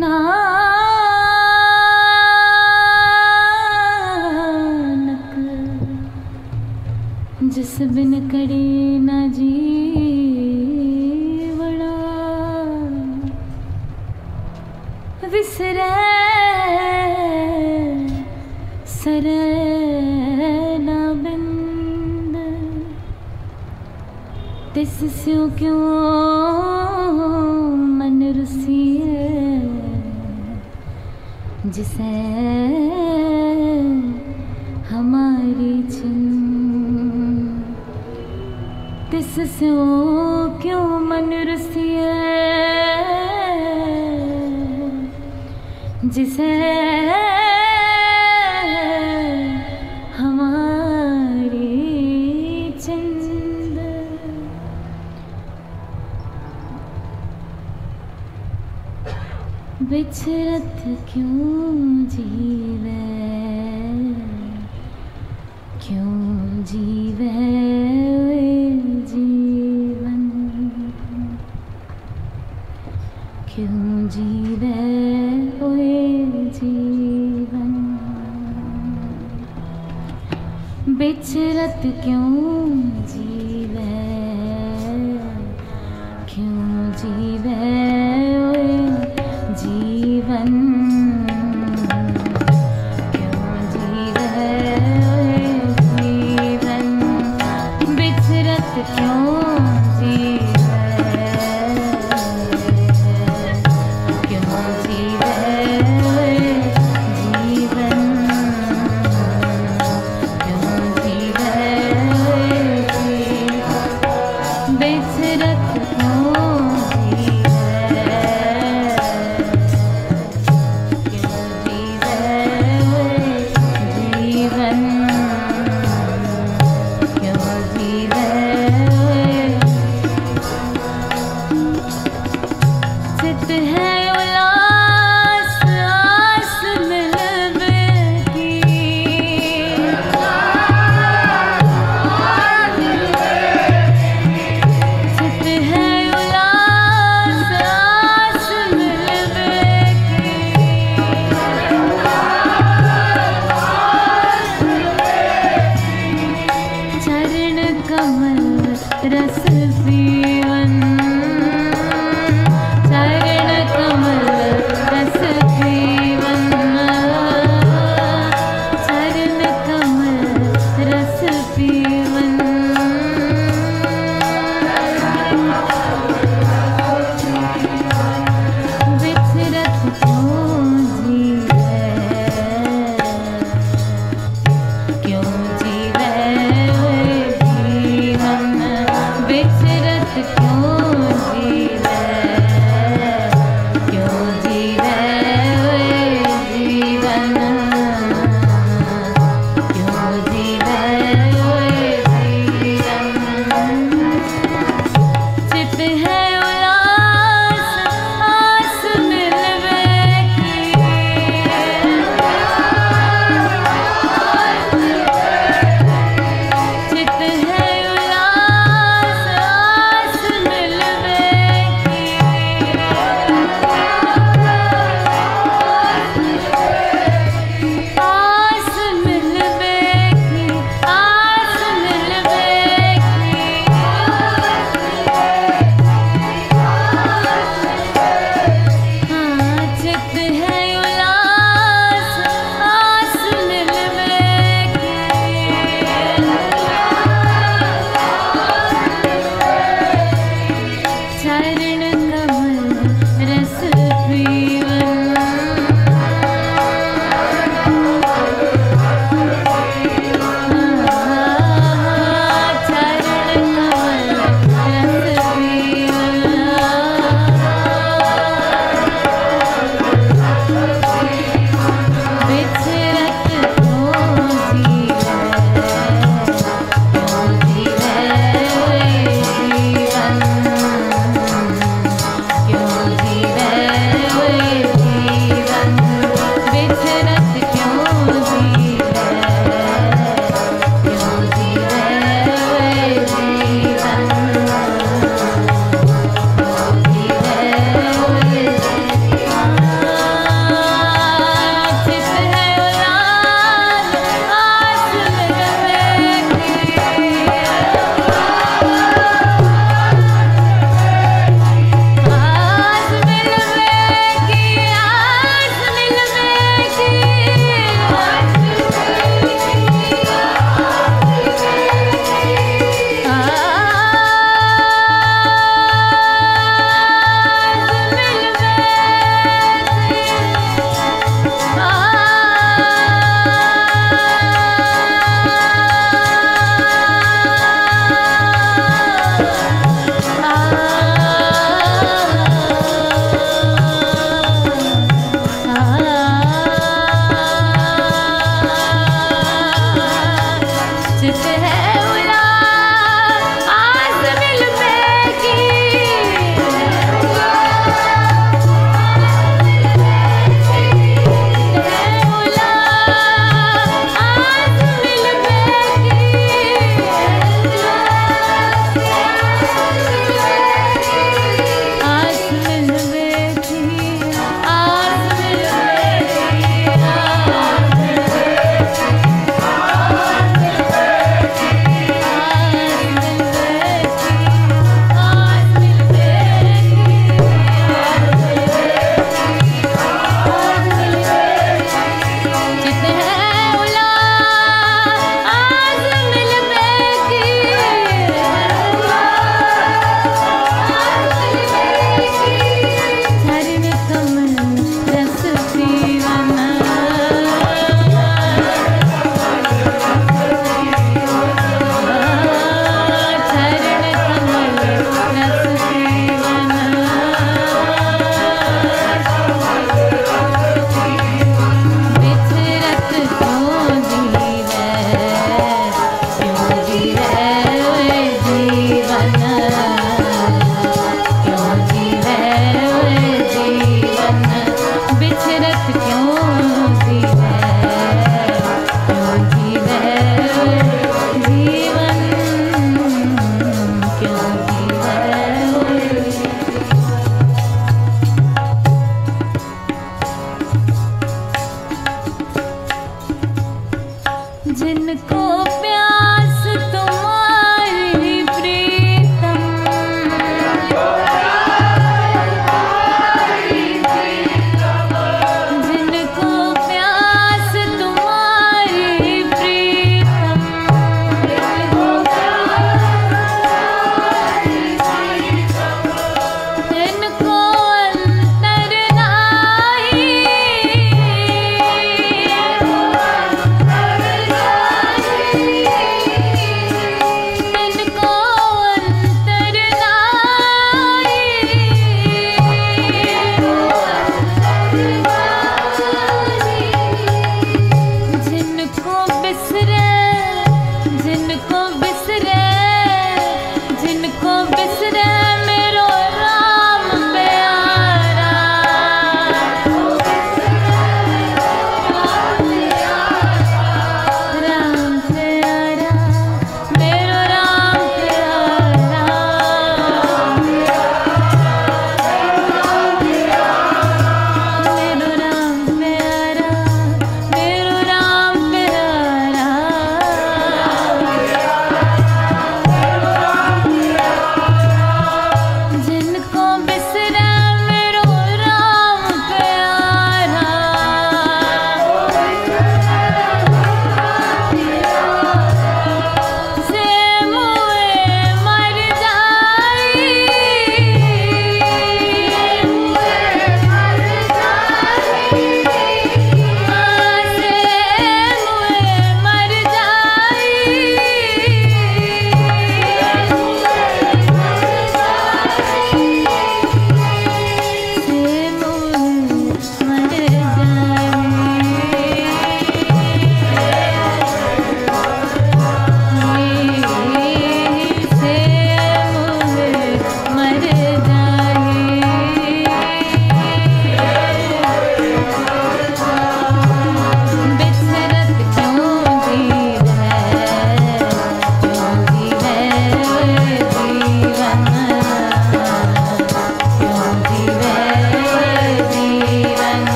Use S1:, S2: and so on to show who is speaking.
S1: नानक जिस बिन कड़ी न जीवड़ा विसरे सरला बिंद तिस क्यों जिसे हमारी चिन तिस स्यों क्यों मन रुसिए? जिसे बिछरत क्यों जीवे क्यों जीवे वे जीवन? क्यों जीवे वे जीवन? बिछरत क्यों जीवे